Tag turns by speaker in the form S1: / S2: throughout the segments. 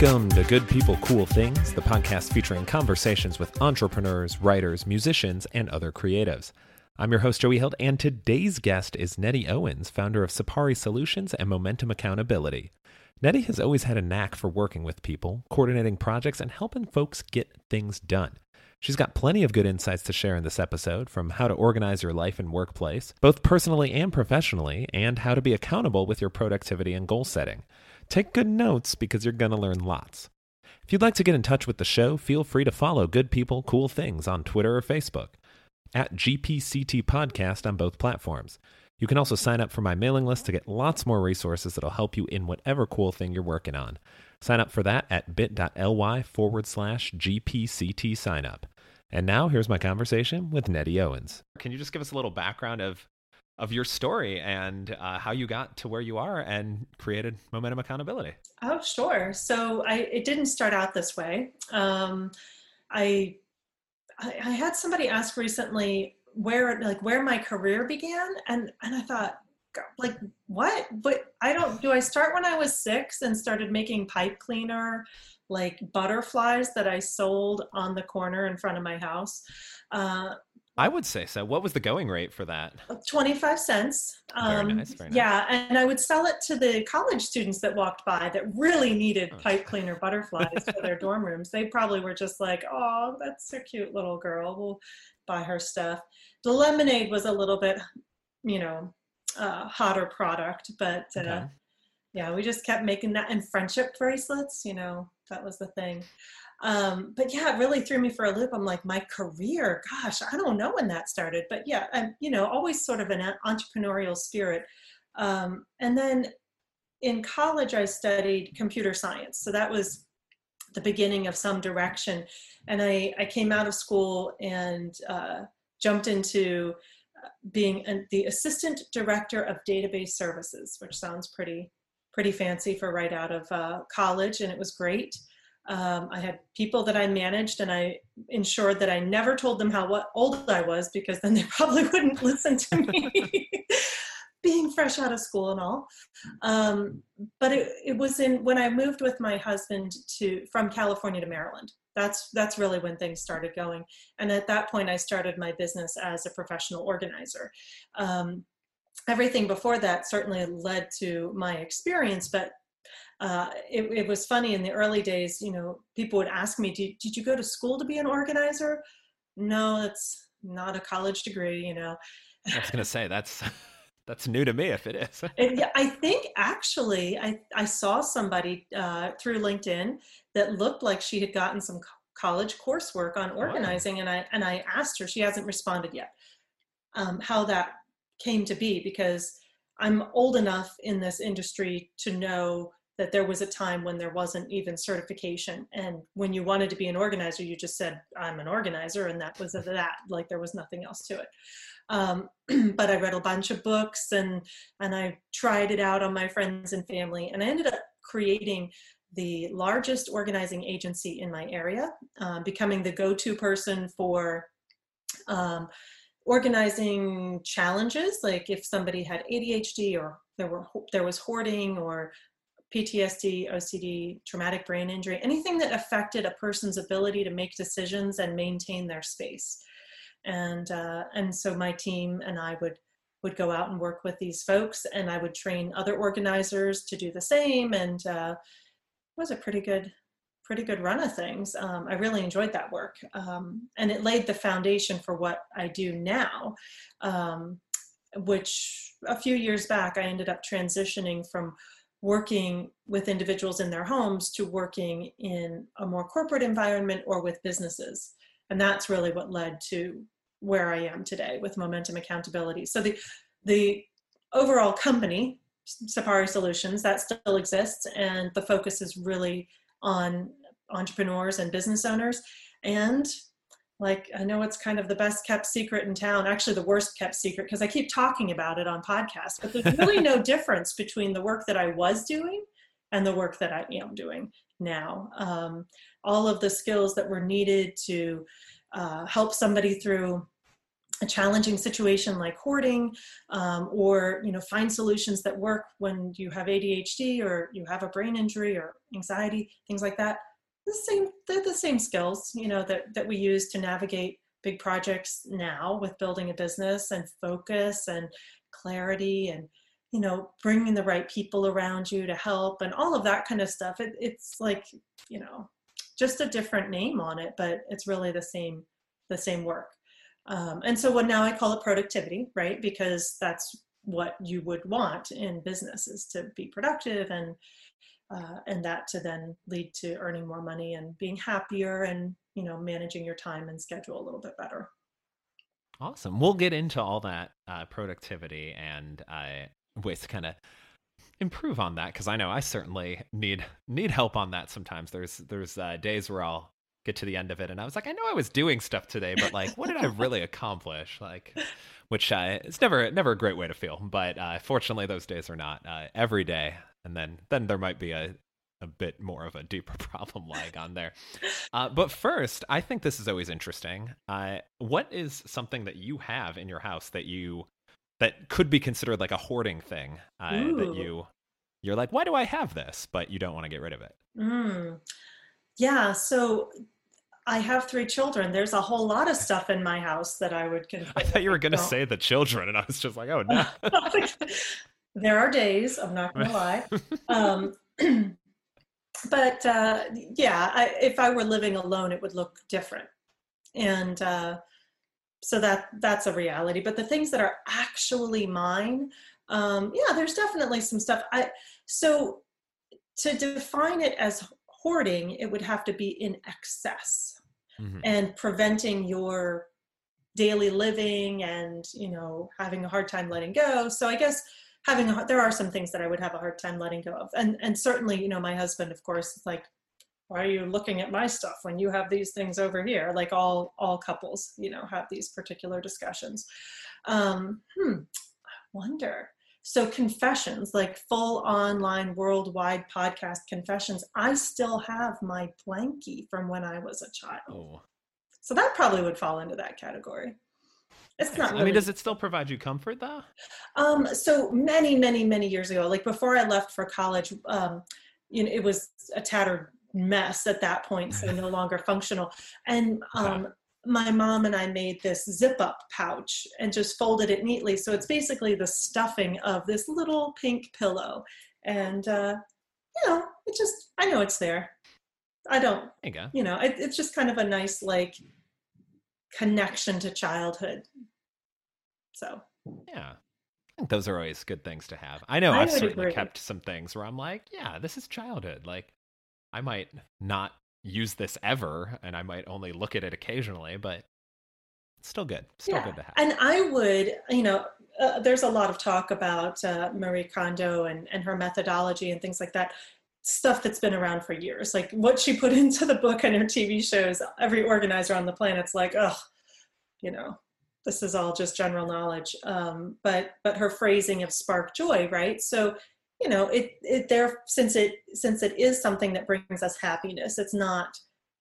S1: Welcome to Good People, Cool Things, the podcast featuring conversations with entrepreneurs, writers, musicians, and other creatives. I'm your host, Joey Held, and today's guest is Nettie Owens, founder of Sapari Solutions and Momentum Accountability. Nettie has always had a knack for working with people, coordinating projects, and helping folks get things done. She's got plenty of good insights to share in this episode from how to organize your life and workplace, both personally and professionally, and how to be accountable with your productivity and goal setting. Take good notes because you're going to learn lots. If you'd like to get in touch with the show, feel free to follow Good People, Cool Things on Twitter or Facebook, at GPCT Podcast on both platforms. You can also sign up for my mailing list to get lots more resources that'll help you in whatever cool thing you're working on. Sign up for that at bit.ly forward slash GPCT signup. And now here's my conversation with Nettie Owens. Can you just give us a little background of of your story and uh, how you got to where you are and created momentum accountability.
S2: Oh sure. So i it didn't start out this way. Um, I, I i had somebody ask recently where like where my career began and and i thought like what? But i don't do i start when i was six and started making pipe cleaner like butterflies that i sold on the corner in front of my house? Uh,
S1: I would say so. What was the going rate for that?
S2: 25 cents.
S1: Um, very nice, very nice.
S2: Yeah, and I would sell it to the college students that walked by that really needed oh. pipe cleaner butterflies for their dorm rooms. They probably were just like, oh, that's a cute little girl. We'll buy her stuff. The lemonade was a little bit, you know, uh, hotter product, but uh, okay. yeah, we just kept making that. And friendship bracelets, you know, that was the thing. Um, but yeah, it really threw me for a loop. I'm like, my career, gosh, I don't know when that started. But yeah, I'm, you know, always sort of an entrepreneurial spirit. Um, and then in college, I studied computer science. So that was the beginning of some direction. And I, I came out of school and uh, jumped into uh, being an, the assistant director of database services, which sounds pretty pretty fancy for right out of uh, college, and it was great. Um, I had people that I managed, and I ensured that I never told them how what, old I was because then they probably wouldn't listen to me, being fresh out of school and all. Um, but it, it was in when I moved with my husband to from California to Maryland. That's that's really when things started going. And at that point, I started my business as a professional organizer. Um, everything before that certainly led to my experience, but uh, it, it, was funny in the early days, you know, people would ask me, did, did you go to school to be an organizer? No, it's not a college degree, you know.
S1: I was going to say that's that's new to me if it is.
S2: yeah, I think actually I, I saw somebody uh, through LinkedIn that looked like she had gotten some college coursework on organizing, oh. and I and I asked her. She hasn't responded yet. Um, how that came to be because I'm old enough in this industry to know that there was a time when there wasn't even certification. And when you wanted to be an organizer you just said i'm an organizer and that was that like there was nothing else to it. Um, but i read a bunch of books and and i tried it out on my friends and family and i ended up creating the largest organizing agency in my area um, becoming the go-to person for um, organizing challenges like if somebody had adhd or there were there was hoarding or PTSD, OCD, traumatic brain injury, anything that affected a person's ability to make decisions and maintain their space. And uh, and so my team and I would would go out and work with these folks, and I would train other organizers to do the same. And uh, it was a pretty good pretty good run of things. Um, I really enjoyed that work, um, and it laid the foundation for what I do now. Um, which a few years back I ended up transitioning from working with individuals in their homes to working in a more corporate environment or with businesses. And that's really what led to where I am today with Momentum Accountability. So the the overall company, Sapari Solutions, that still exists, and the focus is really on entrepreneurs and business owners. And like i know it's kind of the best kept secret in town actually the worst kept secret because i keep talking about it on podcasts but there's really no difference between the work that i was doing and the work that i am doing now. Um, all of the skills that were needed to uh, help somebody through a challenging situation like hoarding um, or you know find solutions that work when you have adhd or you have a brain injury or anxiety things like that the same they're the same skills you know that, that we use to navigate big projects now with building a business and focus and clarity and you know bringing the right people around you to help and all of that kind of stuff it, it's like you know just a different name on it but it's really the same the same work um, and so what now I call it productivity, right? Because that's what you would want in business is to be productive and uh, and that to then lead to earning more money and being happier and you know managing your time and schedule a little bit better.
S1: Awesome. We'll get into all that uh, productivity and uh, ways to kind of improve on that because I know I certainly need need help on that sometimes. There's there's uh, days where I'll get to the end of it and I was like, I know I was doing stuff today, but like, what did I really accomplish? Like, which uh, it's never never a great way to feel, but uh, fortunately those days are not uh, every day, and then then there might be a a bit more of a deeper problem lying on there. Uh, but first, I think this is always interesting. Uh, what is something that you have in your house that you that could be considered like a hoarding thing uh, that you you're like, why do I have this? But you don't want to get rid of it.
S2: Mm. Yeah. So I have three children. There's a whole lot of stuff in my house that I would consider.
S1: I thought you were going to say the children, and I was just like, oh no.
S2: there are days. I'm not going to lie. Um, but uh, yeah, I, if I were living alone, it would look different, and uh, so that that's a reality. But the things that are actually mine, um, yeah, there's definitely some stuff. I so to define it as hoarding, it would have to be in excess mm-hmm. and preventing your daily living and you know having a hard time letting go. So I guess having a, there are some things that I would have a hard time letting go of, and and certainly you know my husband, of course, is like why are you looking at my stuff when you have these things over here like all all couples you know have these particular discussions um hmm i wonder so confessions, like full online worldwide podcast confessions, I still have my blankie from when I was a child. Oh. So that probably would fall into that category.
S1: It's not. Really, I mean, does it still provide you comfort though?
S2: Um, so many, many, many years ago, like before I left for college, um, you know, it was a tattered mess at that point, so no longer functional. And um, my mom and I made this zip up pouch and just folded it neatly. So it's basically the stuffing of this little pink pillow. And, uh, you know, it just, I know it's there. I don't,
S1: you, go.
S2: you know, it, it's just kind of a nice, like, connection to childhood. So,
S1: yeah. Those are always good things to have. I know I have certainly agree. kept some things where I'm like, yeah, this is childhood. Like, I might not use this ever and I might only look at it occasionally, but it's still good. Still yeah. good to have.
S2: And I would, you know, uh, there's a lot of talk about uh, Marie Kondo and, and her methodology and things like that. Stuff that's been around for years, like what she put into the book and her TV shows. Every organizer on the planet's like, oh, you know, this is all just general knowledge. Um, but but her phrasing of spark joy, right? So you know it it there since it since it is something that brings us happiness it's not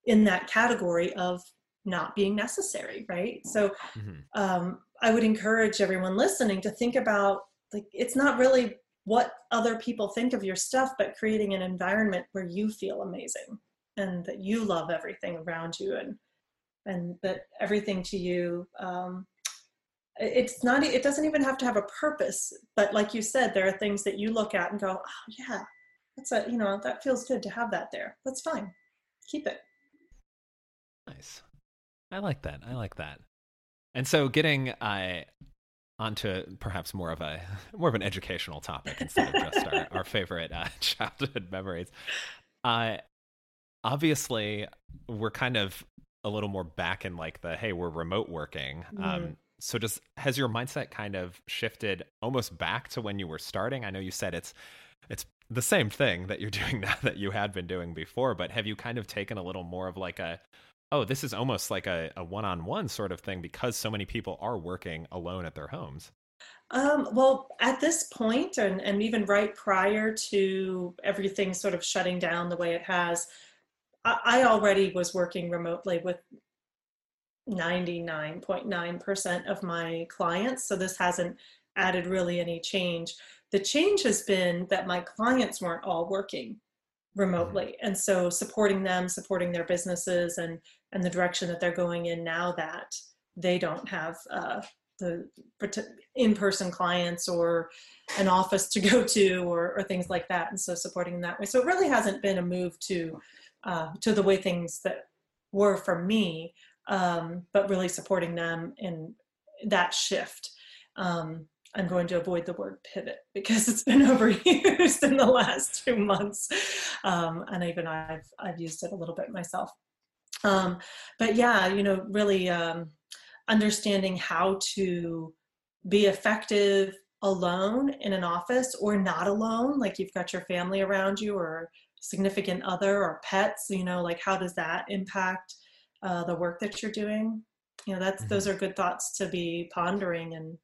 S2: in that category of not being necessary right so mm-hmm. um, i would encourage everyone listening to think about like it's not really what other people think of your stuff but creating an environment where you feel amazing and that you love everything around you and and that everything to you um, it's not it doesn't even have to have a purpose but like you said there are things that you look at and go oh yeah that's a you know that feels good to have that there. That's fine. Keep it.
S1: Nice. I like that. I like that. And so getting uh, onto perhaps more of a more of an educational topic instead of just our, our favorite uh, childhood memories uh, obviously we're kind of a little more back in like the hey we're remote working mm-hmm. um, so just has your mindset kind of shifted almost back to when you were starting? I know you said it's it's the same thing that you're doing now that you had been doing before, but have you kind of taken a little more of like a oh, this is almost like a, one-on-one sort of thing because so many people are working alone at their homes?
S2: Um, well, at this point, and, and even right prior to everything sort of shutting down the way it has, I, I already was working remotely with 99.9% of my clients. So this hasn't added really any change. The change has been that my clients weren't all working remotely. Mm-hmm. And so supporting them, supporting their businesses and, and the direction that they're going in now that they don't have uh, the in-person clients or an office to go to or, or, things like that. And so supporting them that way. So it really hasn't been a move to, uh, to the way things that were for me, um, but really supporting them in that shift. Um, I'm going to avoid the word pivot because it's been overused in the last two months, um, and even I've I've used it a little bit myself. Um, but yeah, you know, really um, understanding how to be effective alone in an office or not alone, like you've got your family around you or significant other or pets. You know, like how does that impact uh, the work that you're doing? You know, that's mm-hmm. those are good thoughts to be pondering and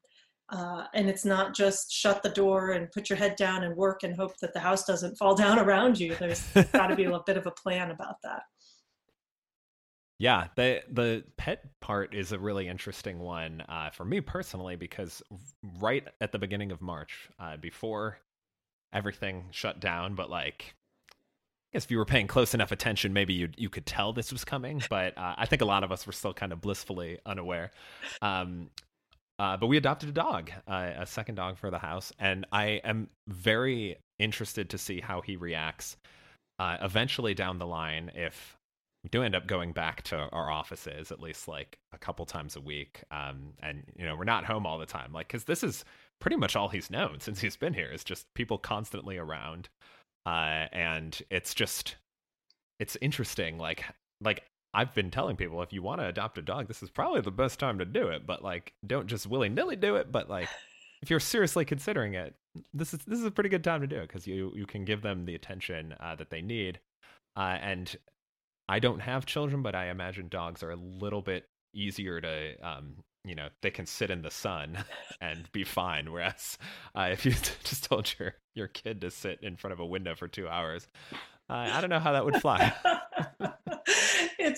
S2: uh, and it's not just shut the door and put your head down and work and hope that the house doesn't fall down around you. There's got to be a bit of a plan about that.
S1: Yeah, the the pet part is a really interesting one uh, for me personally because right at the beginning of March, uh, before everything shut down, but like I guess if you were paying close enough attention, maybe you you could tell this was coming. But uh, I think a lot of us were still kind of blissfully unaware. Um, uh, but we adopted a dog, uh, a second dog for the house, and I am very interested to see how he reacts. Uh, eventually, down the line, if we do end up going back to our offices at least like a couple times a week, um, and you know we're not home all the time, like because this is pretty much all he's known since he's been here is just people constantly around, uh, and it's just it's interesting, like like I've been telling people if you want to adopt a dog, this is probably the best time to do it. But like, don't just willy nilly do it. But like, if you're seriously considering it, this is this is a pretty good time to do it because you you can give them the attention uh, that they need. Uh, and I don't have children, but I imagine dogs are a little bit easier to um, you know they can sit in the sun and be fine whereas uh, if you just told your your kid to sit in front of a window for two hours uh, i don't know how that would fly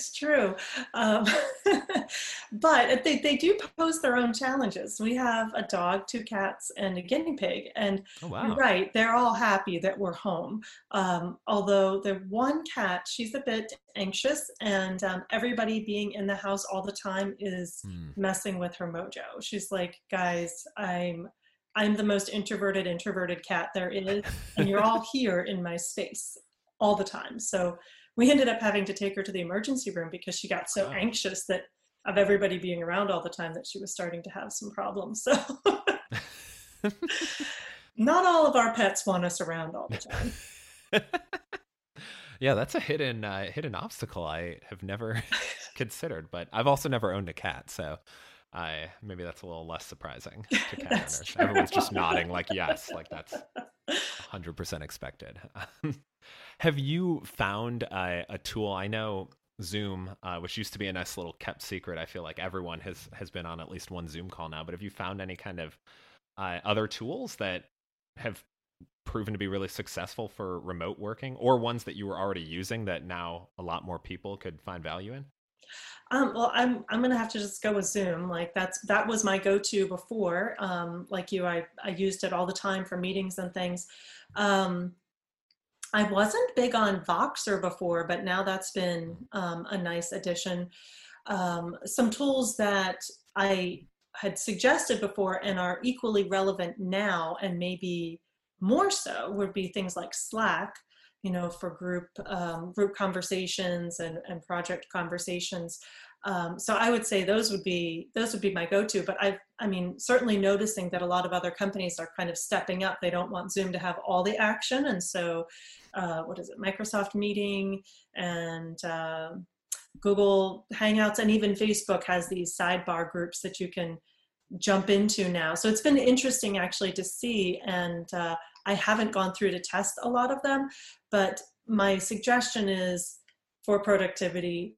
S2: it's true. Um, but they, they do pose their own challenges. We have a dog, two cats, and a guinea pig. And oh, wow. right, they're all happy that we're home. Um, although the one cat, she's a bit anxious, and um, everybody being in the house all the time is hmm. messing with her mojo. She's like, guys, I'm I'm the most introverted, introverted cat there is, and you're all here in my space all the time. So we ended up having to take her to the emergency room because she got so anxious that of everybody being around all the time that she was starting to have some problems. So not all of our pets want us around all the time.
S1: yeah, that's a hidden uh, hidden obstacle I have never considered, but I've also never owned a cat, so I maybe that's a little less surprising to cat owners. Everyone's just nodding like yes, like that's 100% expected. Have you found uh, a tool? I know Zoom, uh, which used to be a nice little kept secret. I feel like everyone has has been on at least one Zoom call now. But have you found any kind of uh, other tools that have proven to be really successful for remote working, or ones that you were already using that now a lot more people could find value in?
S2: Um, well, I'm I'm gonna have to just go with Zoom. Like that's that was my go-to before. Um, like you, I I used it all the time for meetings and things. Um, I wasn't big on Voxer before, but now that's been um, a nice addition. Um, some tools that I had suggested before and are equally relevant now, and maybe more so, would be things like Slack. You know, for group um, group conversations and, and project conversations. Um, so I would say those would be those would be my go-to. But I, I mean, certainly noticing that a lot of other companies are kind of stepping up. They don't want Zoom to have all the action, and so uh, what is it, Microsoft Meeting and uh, Google Hangouts, and even Facebook has these sidebar groups that you can jump into now. So it's been interesting actually to see, and uh, I haven't gone through to test a lot of them, but my suggestion is for productivity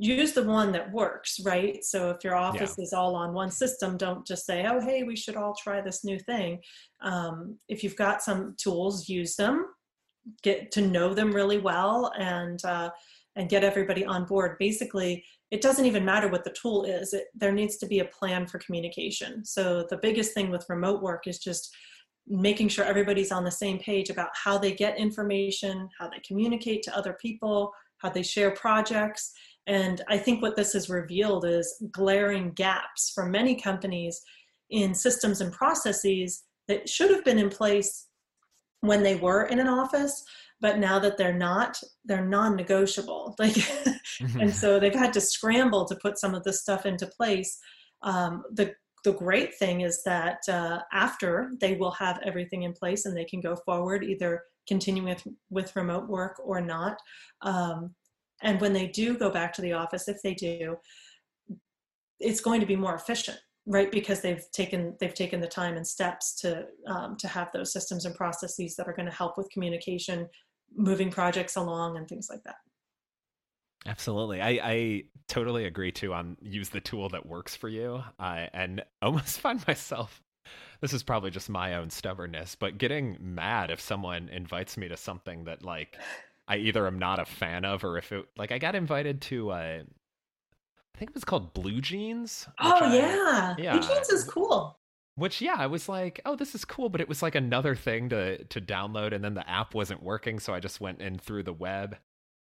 S2: use the one that works, right? So if your office yeah. is all on one system, don't just say, oh, hey, we should all try this new thing. Um, if you've got some tools, use them, get to know them really well, and uh, and get everybody on board. Basically, it doesn't even matter what the tool is it, there needs to be a plan for communication so the biggest thing with remote work is just making sure everybody's on the same page about how they get information how they communicate to other people how they share projects. And i think what this has revealed is glaring gaps for many companies in systems and processes that should have been in place when they were in an office but now that they're not they're non-negotiable. Like mm-hmm. and so they've had to scramble to put some of this stuff into place. Um, the the great thing is that uh, after they will have everything in place and they can go forward either continuing with, with remote work or not um, and when they do go back to the office if they do it's going to be more efficient right? Because they've taken they've taken the time and steps to um, to have those systems and processes that are going to help with communication moving projects along and things like that
S1: absolutely i i totally agree too on use the tool that works for you uh, and almost find myself this is probably just my own stubbornness but getting mad if someone invites me to something that like i either am not a fan of or if it like i got invited to uh I think it was called Blue Jeans.
S2: Oh I, yeah. yeah, Blue Jeans is cool.
S1: Which yeah, I was like, oh, this is cool, but it was like another thing to to download, and then the app wasn't working, so I just went in through the web,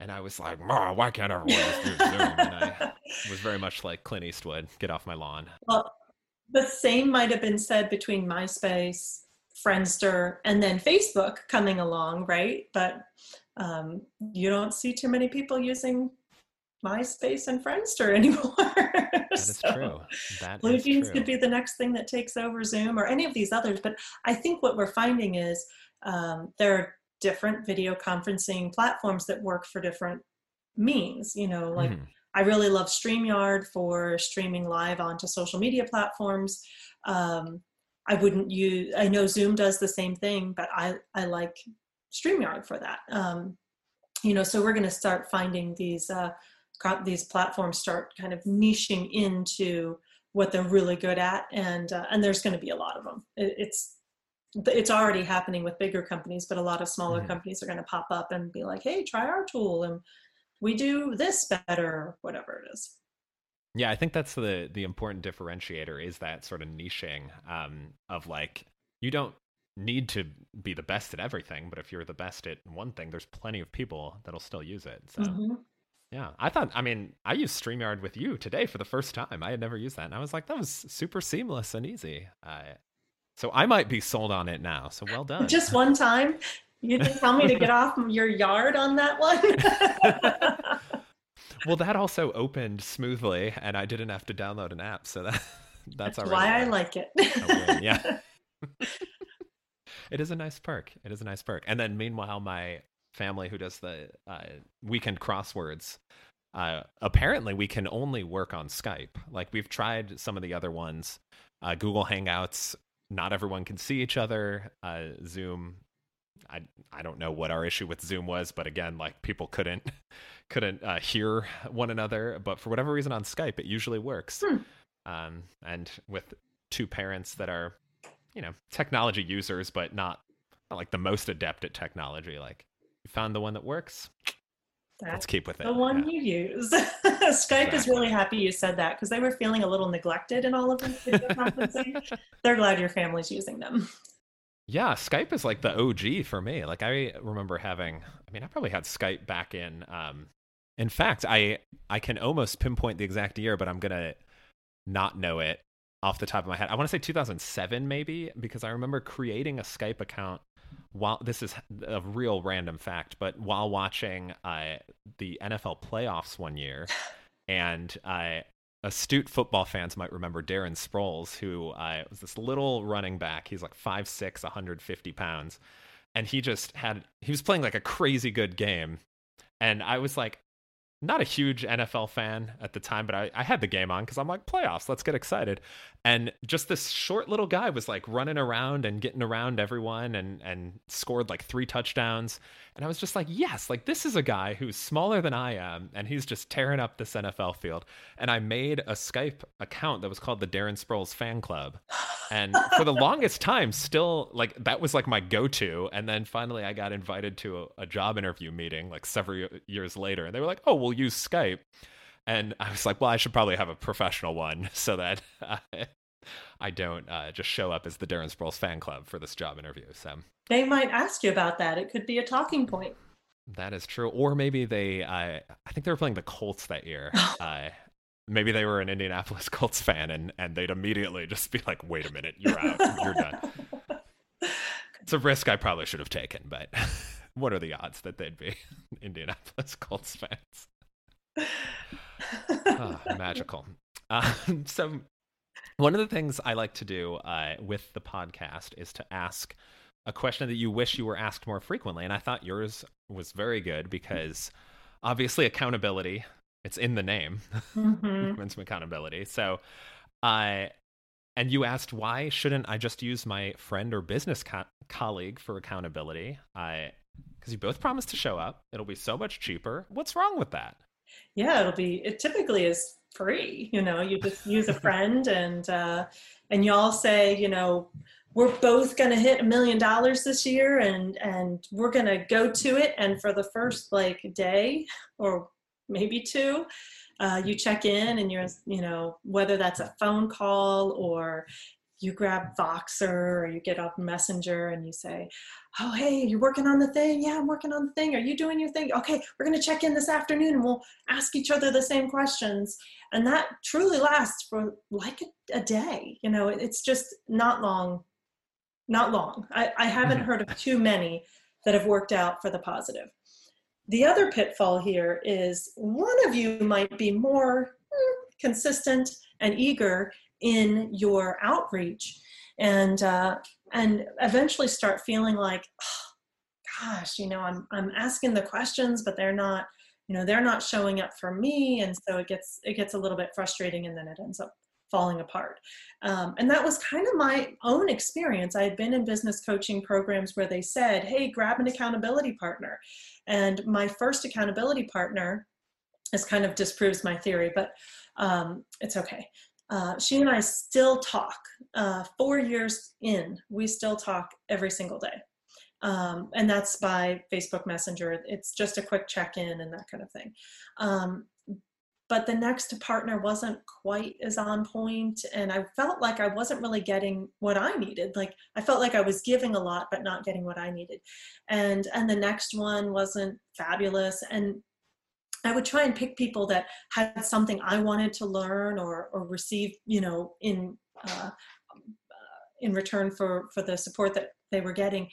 S1: and I was like, why can't everyone just do Zoom? And I was very much like Clint Eastwood, get off my lawn.
S2: Well, the same might have been said between MySpace, Friendster, and then Facebook coming along, right? But um, you don't see too many people using MySpace and Friendster anymore.
S1: that is so true. That
S2: Blue
S1: Jeans
S2: could be the next thing that takes over Zoom or any of these others. But I think what we're finding is um, there are different video conferencing platforms that work for different means. You know, like mm. I really love StreamYard for streaming live onto social media platforms. Um, I wouldn't use, I know Zoom does the same thing, but I, I like StreamYard for that. Um, you know, so we're going to start finding these uh, these platforms start kind of niching into what they're really good at and uh, and there's going to be a lot of them it, it's it's already happening with bigger companies but a lot of smaller mm-hmm. companies are going to pop up and be like hey try our tool and we do this better whatever it is
S1: yeah i think that's the the important differentiator is that sort of niching um, of like you don't need to be the best at everything but if you're the best at one thing there's plenty of people that'll still use it so mm-hmm. Yeah, I thought. I mean, I used Streamyard with you today for the first time. I had never used that, and I was like, that was super seamless and easy. Uh, so I might be sold on it now. So well done.
S2: Just one time, you didn't tell me to get off your yard on that one.
S1: well, that also opened smoothly, and I didn't have to download an app, so that that's, that's
S2: why I like it.
S1: yeah. it is a nice perk. It is a nice perk. And then meanwhile, my family who does the uh, weekend crosswords uh, apparently we can only work on skype like we've tried some of the other ones uh, google hangouts not everyone can see each other uh, zoom I, I don't know what our issue with zoom was but again like people couldn't couldn't uh, hear one another but for whatever reason on skype it usually works hmm. um, and with two parents that are you know technology users but not, not like the most adept at technology like you found the one that works. Let's keep with it.
S2: The one yeah. you use. Skype exactly. is really happy you said that because they were feeling a little neglected in all of them. They're glad your family's using them.
S1: Yeah, Skype is like the OG for me. Like I remember having I mean, I probably had Skype back in um in fact, I I can almost pinpoint the exact year, but I'm going to not know it off the top of my head. I want to say 2007 maybe because I remember creating a Skype account while this is a real random fact, but while watching uh, the NFL playoffs one year, and uh, astute football fans might remember Darren Sproles, who uh, was this little running back. He's like 5'6", 150 pounds, and he just had he was playing like a crazy good game, and I was like, not a huge NFL fan at the time, but I, I had the game on because I'm like, playoffs, let's get excited. And just this short little guy was like running around and getting around everyone and, and scored like three touchdowns. And I was just like, yes, like this is a guy who's smaller than I am, and he's just tearing up this NFL field. And I made a Skype account that was called the Darren Sproles Fan Club. And for the longest time, still like that was like my go to. And then finally, I got invited to a, a job interview meeting like several years later, and they were like, oh, we'll use Skype. and I was like, well, I should probably have a professional one so that I don't uh, just show up as the Darren Sproles fan club for this job interview. So
S2: they might ask you about that. It could be a talking point.
S1: That is true. Or maybe they, uh, I think they were playing the Colts that year. uh, maybe they were an Indianapolis Colts fan and, and they'd immediately just be like, wait a minute, you're out. You're done. It's a risk I probably should have taken, but what are the odds that they'd be Indianapolis Colts fans? oh, magical. Um, so, one of the things I like to do uh, with the podcast is to ask a question that you wish you were asked more frequently. And I thought yours was very good because obviously accountability, it's in the name, mm-hmm. accountability. So, uh, and you asked why shouldn't I just use my friend or business co- colleague for accountability? I because you both promised to show up. It'll be so much cheaper. What's wrong with that?
S2: Yeah, it'll be. It typically is free. You know, you just use a friend and uh, and you all say, you know, we're both going to hit a million dollars this year and and we're going to go to it and for the first like day or maybe two uh, you check in and you're you know whether that's a phone call or you grab Voxer or you get off Messenger and you say, Oh, hey, you're working on the thing? Yeah, I'm working on the thing. Are you doing your thing? Okay, we're going to check in this afternoon and we'll ask each other the same questions. And that truly lasts for like a, a day. You know, it's just not long not long. I, I haven't mm-hmm. heard of too many that have worked out for the positive. The other pitfall here is one of you might be more hmm, consistent and eager in your outreach and uh, and eventually start feeling like oh, gosh you know I'm, I'm asking the questions but they're not you know they're not showing up for me and so it gets it gets a little bit frustrating and then it ends up falling apart. Um, and that was kind of my own experience. I had been in business coaching programs where they said, hey, grab an accountability partner. And my first accountability partner, this kind of disproves my theory, but um, it's okay. Uh, she and I still talk. Uh, four years in, we still talk every single day. Um, and that's by Facebook Messenger. It's just a quick check in and that kind of thing. Um, but the next partner wasn't quite as on point and i felt like i wasn't really getting what i needed like i felt like i was giving a lot but not getting what i needed and and the next one wasn't fabulous and i would try and pick people that had something i wanted to learn or or receive you know in uh, in return for for the support that they were getting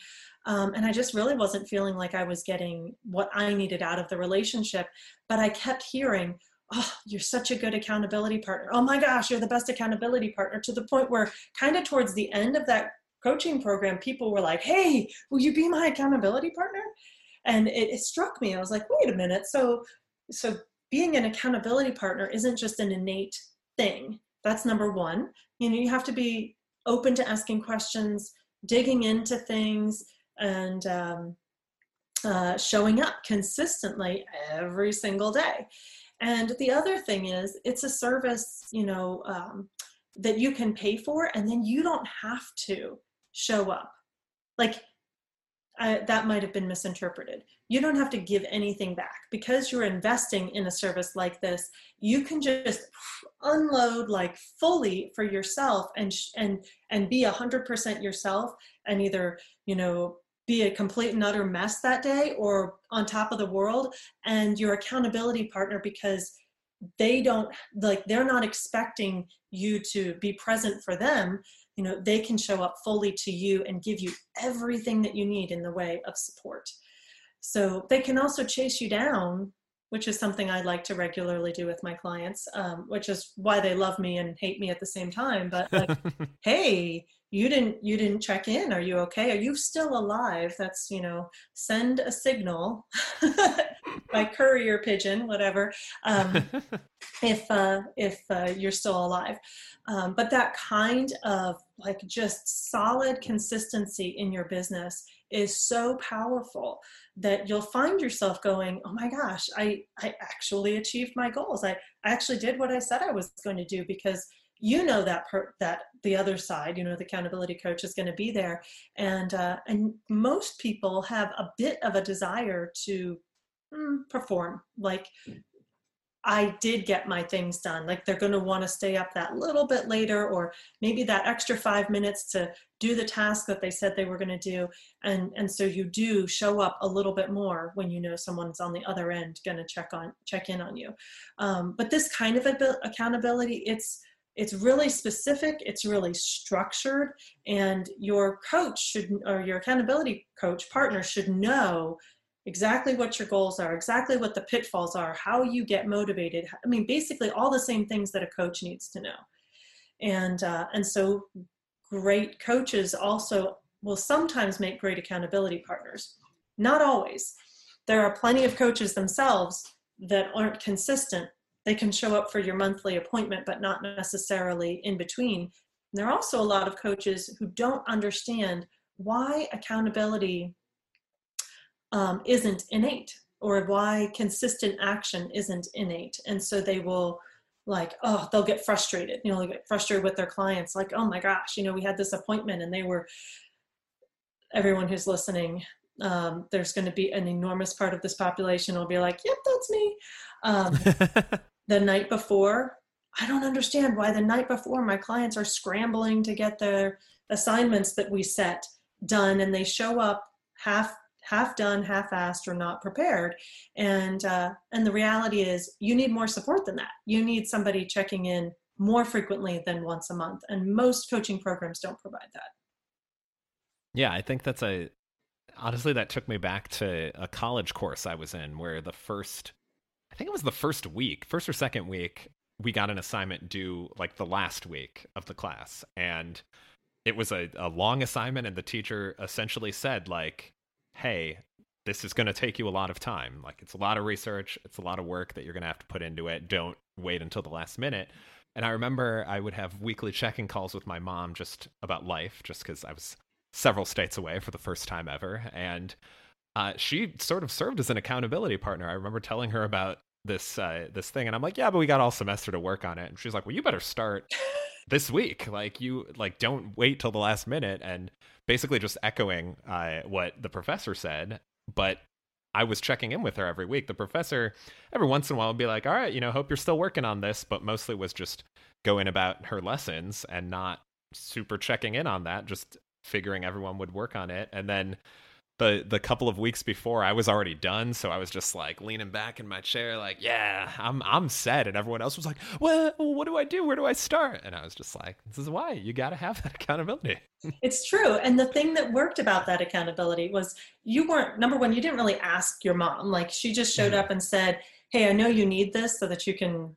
S2: um, and i just really wasn't feeling like i was getting what i needed out of the relationship but i kept hearing oh, you're such a good accountability partner. Oh my gosh, you're the best accountability partner to the point where kind of towards the end of that coaching program, people were like, hey, will you be my accountability partner? And it, it struck me. I was like, wait a minute. So, so being an accountability partner isn't just an innate thing. That's number one. You know, you have to be open to asking questions, digging into things, and um, uh, showing up consistently every single day. And the other thing is, it's a service, you know, um, that you can pay for, and then you don't have to show up. Like I, that might have been misinterpreted. You don't have to give anything back because you're investing in a service like this. You can just unload like fully for yourself and and and be a hundred percent yourself, and either you know be a complete and utter mess that day or on top of the world and your accountability partner because they don't like they're not expecting you to be present for them you know they can show up fully to you and give you everything that you need in the way of support so they can also chase you down which is something I like to regularly do with my clients, um, which is why they love me and hate me at the same time. But like, hey, you didn't you didn't check in. Are you okay? Are you still alive? That's you know, send a signal by courier pigeon, whatever. Um, if uh, if uh, you're still alive, um, but that kind of like just solid consistency in your business is so powerful that you'll find yourself going, oh my gosh, I, I actually achieved my goals. I, I actually did what I said I was going to do because you know that per, that the other side, you know, the accountability coach is going to be there, and uh, and most people have a bit of a desire to mm, perform. Like I did get my things done. Like they're going to want to stay up that little bit later, or maybe that extra five minutes to do the task that they said they were going to do. And and so you do show up a little bit more when you know someone's on the other end going to check on check in on you. Um, but this kind of accountability, it's it's really specific it's really structured and your coach should or your accountability coach partner should know exactly what your goals are exactly what the pitfalls are how you get motivated. I mean basically all the same things that a coach needs to know. And uh, and so great coaches also will sometimes make great accountability partners. Not always. There are plenty of coaches themselves that aren't consistent. They can show up for your monthly appointment, but not necessarily in between. There are also a lot of coaches who don't understand why accountability um, isn't innate or why consistent action isn't innate. And so they will like, oh, they'll get frustrated. You know, they get frustrated with their clients, like, oh my gosh, you know, we had this appointment and they were everyone who's listening um, there's going to be an enormous part of this population will be like, yep, that's me. Um, the night before i don't understand why the night before my clients are scrambling to get their assignments that we set done and they show up half half done half-assed or not prepared. And uh, and the reality is you need more support than that. You need somebody checking in more frequently than once a month and most coaching programs don't provide that.
S1: Yeah i think that's a honestly that took me back to a college course i was in where the first I think it was the first week, first or second week, we got an assignment due like the last week of the class. And it was a, a long assignment, and the teacher essentially said, like, hey, this is going to take you a lot of time. Like, it's a lot of research, it's a lot of work that you're going to have to put into it. Don't wait until the last minute. And I remember I would have weekly checking calls with my mom just about life, just because I was several states away for the first time ever. And uh, she sort of served as an accountability partner. I remember telling her about this uh, this thing and i'm like yeah but we got all semester to work on it. And she's like well you better start this week like you like don't wait till the last minute and basically just echoing uh, what the professor said but i was checking in with her every week. The professor every once in a while would be like all right you know hope you're still working on this but mostly was just going about her lessons and not super checking in on that just figuring everyone would work on it and then the the couple of weeks before I was already done, so I was just like leaning back in my chair, like, yeah, I'm I'm set. And everyone else was like, well, what do I do? Where do I start? And I was just like, this is why you got to have that accountability.
S2: it's true. And the thing that worked about that accountability was you weren't number one, you didn't really ask your mom. Like she just showed mm-hmm. up and said, hey, I know you need this so that you can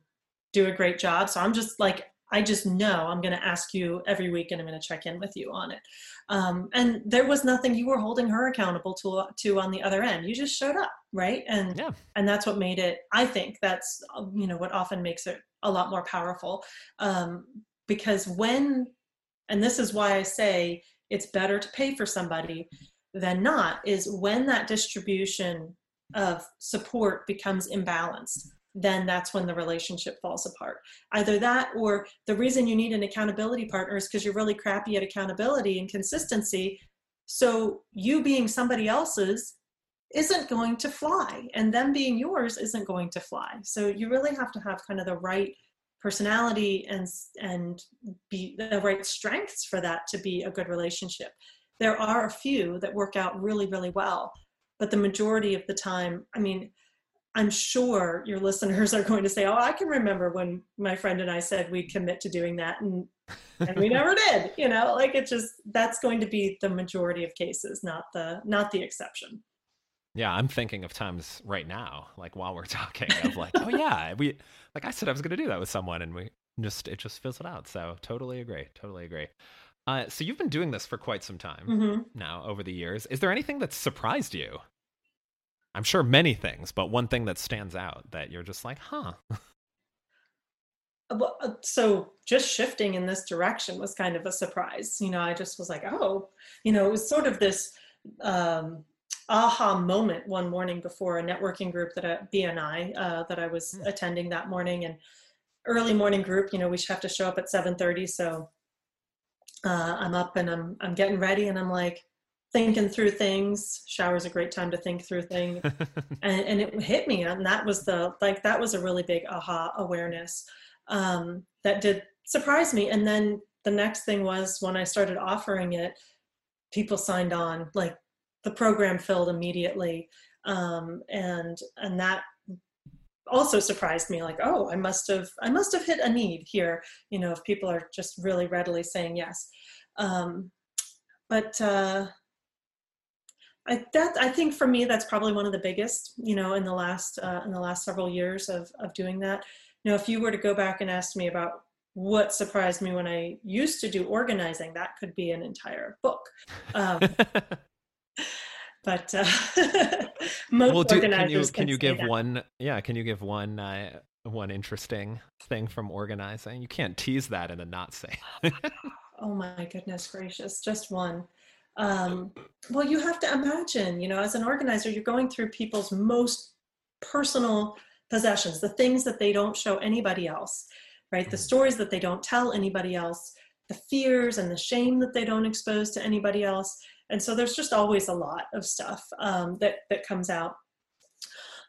S2: do a great job. So I'm just like I just know I'm going to ask you every week and I'm going to check in with you on it. Um, and there was nothing you were holding her accountable to, to on the other end. You just showed up, right? And yeah. and that's what made it. I think that's you know what often makes it a lot more powerful um, because when and this is why I say it's better to pay for somebody than not is when that distribution of support becomes imbalanced then that's when the relationship falls apart. Either that or the reason you need an accountability partner is because you're really crappy at accountability and consistency. So you being somebody else's isn't going to fly, and them being yours isn't going to fly. So you really have to have kind of the right personality and and be the right strengths for that to be a good relationship. There are a few that work out really, really well, but the majority of the time, I mean, I'm sure your listeners are going to say, "Oh, I can remember when my friend and I said we'd commit to doing that, and and we never did." You know, like it just that's going to be the majority of cases, not the not the exception.
S1: Yeah, I'm thinking of times right now, like while we're talking, of like, oh yeah, we like I said I was going to do that with someone, and we just it just fizzled out. So totally agree, totally agree. Uh, so you've been doing this for quite some time mm-hmm. now over the years. Is there anything that surprised you I'm sure many things, but one thing that stands out that you're just like, huh.
S2: Uh, so just shifting in this direction was kind of a surprise. You know, I just was like, oh, you know, it was sort of this um, aha moment one morning before a networking group that at BNI uh, that I was hmm. attending that morning, and early morning group. You know, we have to show up at 7:30, so uh, I'm up and I'm I'm getting ready, and I'm like, thinking through things. Shower's a great time to think through things. and, and, it hit me. And that was the, like, that was a really big aha awareness um, that did surprise me. And then the next thing was when I started offering it, people signed on, like the program filled immediately. Um, and, and that also surprised me like oh i must have i must have hit a need here you know if people are just really readily saying yes um, but uh, I, that I think for me that's probably one of the biggest, you know, in the last uh, in the last several years of of doing that. You know, if you were to go back and ask me about what surprised me when I used to do organizing, that could be an entire book. Um, but uh, most well, do,
S1: organizers can you, can you give
S2: that.
S1: one? Yeah, can you give one uh, one interesting thing from organizing? You can't tease that and then not say.
S2: oh my goodness gracious, just one. Um, well, you have to imagine, you know, as an organizer, you're going through people's most personal possessions, the things that they don't show anybody else, right? The mm-hmm. stories that they don't tell anybody else, the fears and the shame that they don't expose to anybody else. And so there's just always a lot of stuff um, that, that comes out.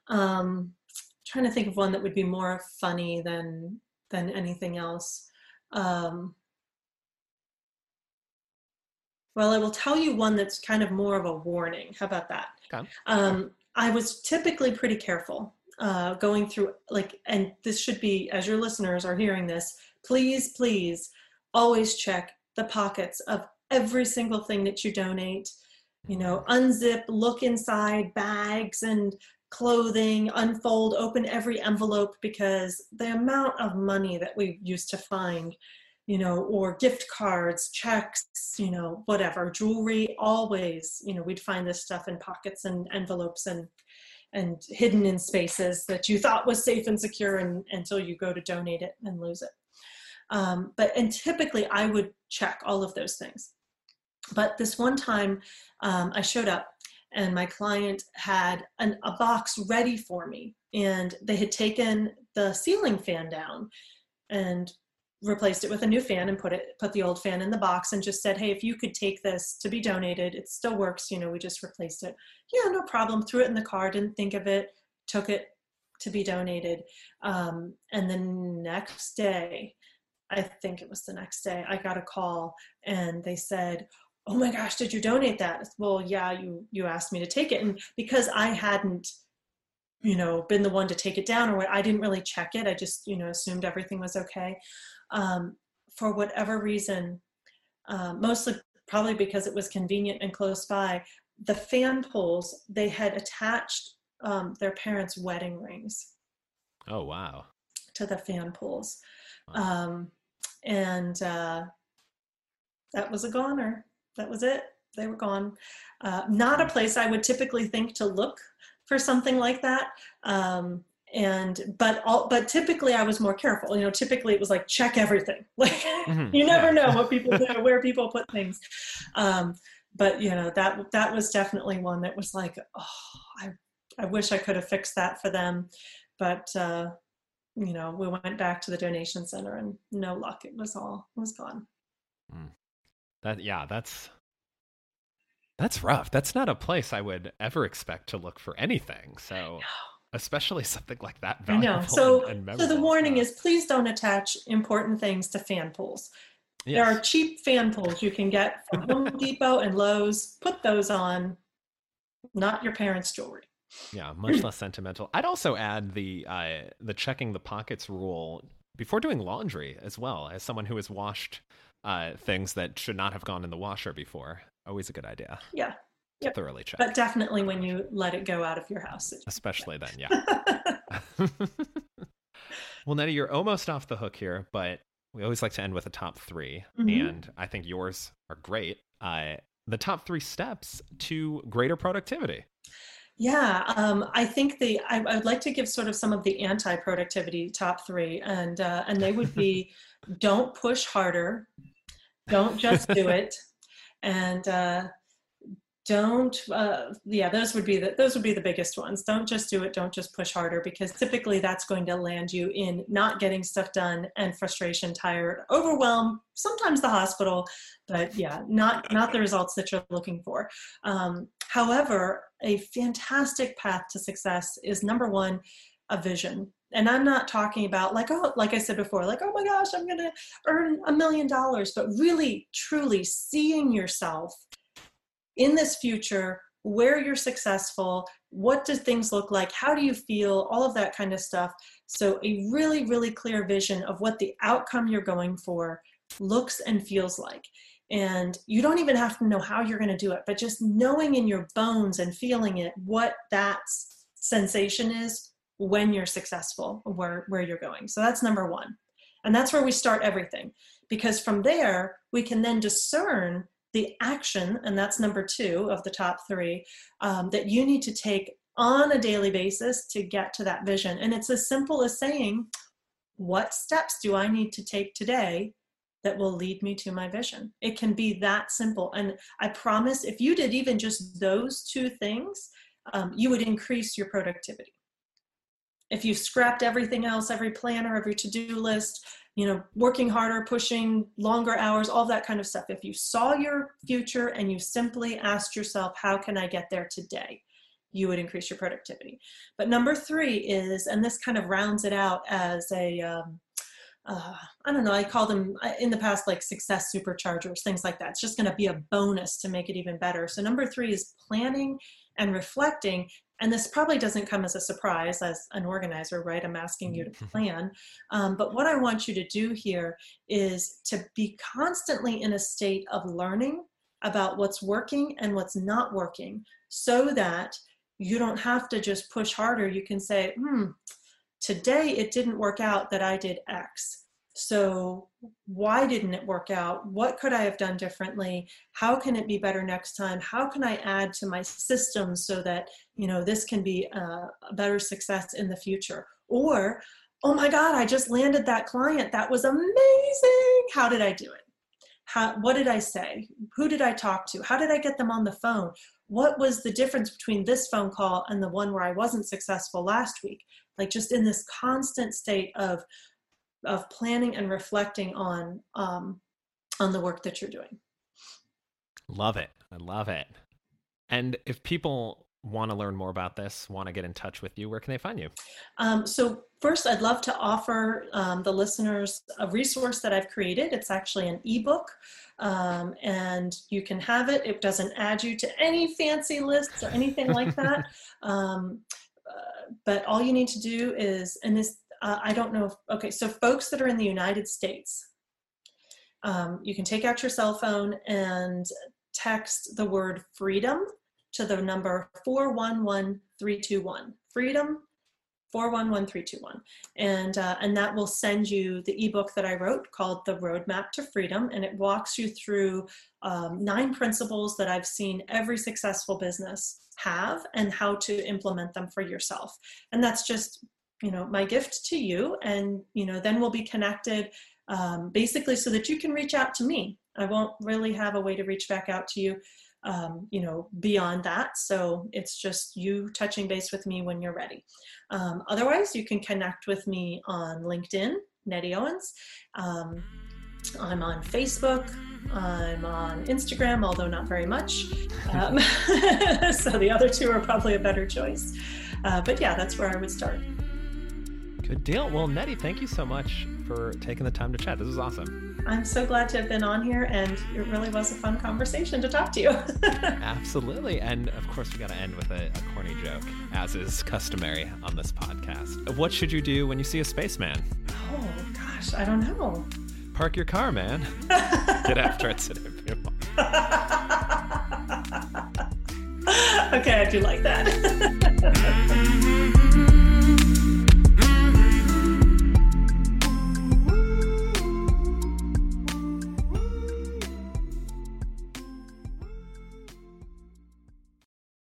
S2: Um, trying to think of one that would be more funny than than anything else. Um, well, I will tell you one that's kind of more of a warning. How about that? Okay. Um, I was typically pretty careful uh, going through, like, and this should be, as your listeners are hearing this, please, please always check the pockets of every single thing that you donate. You know, unzip, look inside bags and clothing, unfold, open every envelope because the amount of money that we used to find you know, or gift cards, checks, you know, whatever, jewelry, always, you know, we'd find this stuff in pockets and envelopes and and hidden in spaces that you thought was safe and secure and, until you go to donate it and lose it. Um, but and typically I would check all of those things. But this one time um, I showed up and my client had an, a box ready for me and they had taken the ceiling fan down and replaced it with a new fan and put it put the old fan in the box and just said hey if you could take this to be donated it still works you know we just replaced it. Yeah no problem threw it in the car didn't think of it took it to be donated. Um, and the next day i think it was the next day i got a call and they said oh my gosh did you donate that? Well yeah you you asked me to take it and because i hadn't you know been the one to take it down or what i didn't really check it i just you know assumed everything was okay um, for whatever reason, uh, mostly probably because it was convenient and close by, the fan pulls, they had attached um, their parents' wedding rings.
S1: Oh, wow.
S2: To the fan pulls. Wow. Um, and uh, that was a goner. That was it. They were gone. Uh, not a place I would typically think to look for something like that. Um, and but all but typically i was more careful you know typically it was like check everything. Like mm-hmm. you never know what people do where people put things. Um but you know that that was definitely one that was like oh i i wish i could have fixed that for them. But uh you know we went back to the donation center and no luck. It was all it was gone.
S1: Mm. that yeah that's that's rough. That's not a place i would ever expect to look for anything so especially something like that.
S2: I know. So, and, and so the warning is please don't attach important things to fan pulls. Yes. There are cheap fan pulls you can get from Home Depot and Lowe's. Put those on, not your parents' jewelry.
S1: Yeah, much less sentimental. I'd also add the uh, the checking the pockets rule before doing laundry as well. As someone who has washed uh, things that should not have gone in the washer before, always a good idea.
S2: Yeah,
S1: yep. thoroughly check.
S2: But definitely when you let it go out of your house.
S1: Especially then, yeah. well, Nettie, you're almost off the hook here, but we always like to end with a top 3 mm-hmm. and I think yours are great. Uh, the top three steps to greater productivity.
S2: Yeah, um, I think the I, I, would like to give sort of some of the anti-productivity top three, and uh, and they would be: don't push harder, don't just do it, and uh, don't uh, yeah those would be the those would be the biggest ones. Don't just do it don't just push harder because typically that's going to land you in not getting stuff done and frustration tired overwhelm sometimes the hospital but yeah not not the results that you're looking for. Um, however a fantastic path to success is number one a vision. And i'm not talking about like oh like i said before like oh my gosh i'm going to earn a million dollars but really truly seeing yourself in this future where you're successful what do things look like how do you feel all of that kind of stuff. So a really really clear vision of what the outcome you're going for looks and feels like. And you don't even have to know how you're going to do it but just knowing in your bones and feeling it what that sensation is when you're successful where where you're going. So that's number 1 and that's where we start everything because from there we can then discern the action, and that's number two of the top three, um, that you need to take on a daily basis to get to that vision. And it's as simple as saying, what steps do I need to take today that will lead me to my vision? It can be that simple. And I promise if you did even just those two things, um, you would increase your productivity. If you scrapped everything else, every planner, every to do list, you know, working harder, pushing longer hours, all that kind of stuff. If you saw your future and you simply asked yourself, how can I get there today? You would increase your productivity. But number three is, and this kind of rounds it out as a, um, uh, I don't know, I call them uh, in the past like success superchargers, things like that. It's just going to be a bonus to make it even better. So, number three is planning and reflecting and this probably doesn't come as a surprise as an organizer right? I'm asking you to mm-hmm. plan. Um, but what i want you to do here is to be constantly in a state of learning about what's working and what's not working so that you don't have to just push harder. You can say hmm today it didn't work out that i did x so, why didn't it work out? What could I have done differently? How can it be better next time? How can I add to my system so that you know this can be a, better success in the future? Or, oh my God, I just landed that client. That was amazing. How did I do it? How, what did I say? Who did I talk to? How did I get them on the phone? What was the difference between this phone call and the one where I wasn't successful last week? Like just in this constant state of of planning and reflecting on um, on the work that you're doing.
S1: Love it. I love it. And if people want to learn more about this, want to get in touch with you, where can they find you?
S2: Um, so, first, I'd love to offer um, the listeners a resource that I've created. It's actually an ebook, um, and you can have it. It doesn't add you to any fancy lists or anything like that. Um, uh, but all you need to do is, and this uh, I don't know. If, okay, so folks that are in the United States, um, you can take out your cell phone and text the word freedom to the number 411321. Freedom 411321 and uh, and that will send you the ebook that i wrote called the roadmap to freedom and it walks you through um, nine principles that i've seen every successful business have and how to implement them for yourself and that's just you know my gift to you and you know then we'll be connected um, basically so that you can reach out to me. I won't really have a way to reach back out to you um, you know beyond that. So it's just you touching base with me when you're ready. Um, otherwise you can connect with me on linkedin nettie owens. Um, i'm on facebook. I'm on instagram although not very much. Um, so the other two are probably a better choice. Uh, but yeah that's where i would start
S1: Good deal. Well, Nettie, thank you so much for taking the time to chat. This is awesome.
S2: I'm so glad to have been on here, and it really was a fun conversation to talk to you.
S1: Absolutely. And of course, we got to end with a, a, corny joke, as is customary on this podcast. What should you do when you see a spaceman?
S2: Oh, gosh, I don't know.
S1: Park your car, man. Get after it, sit
S2: Okay, I do like that.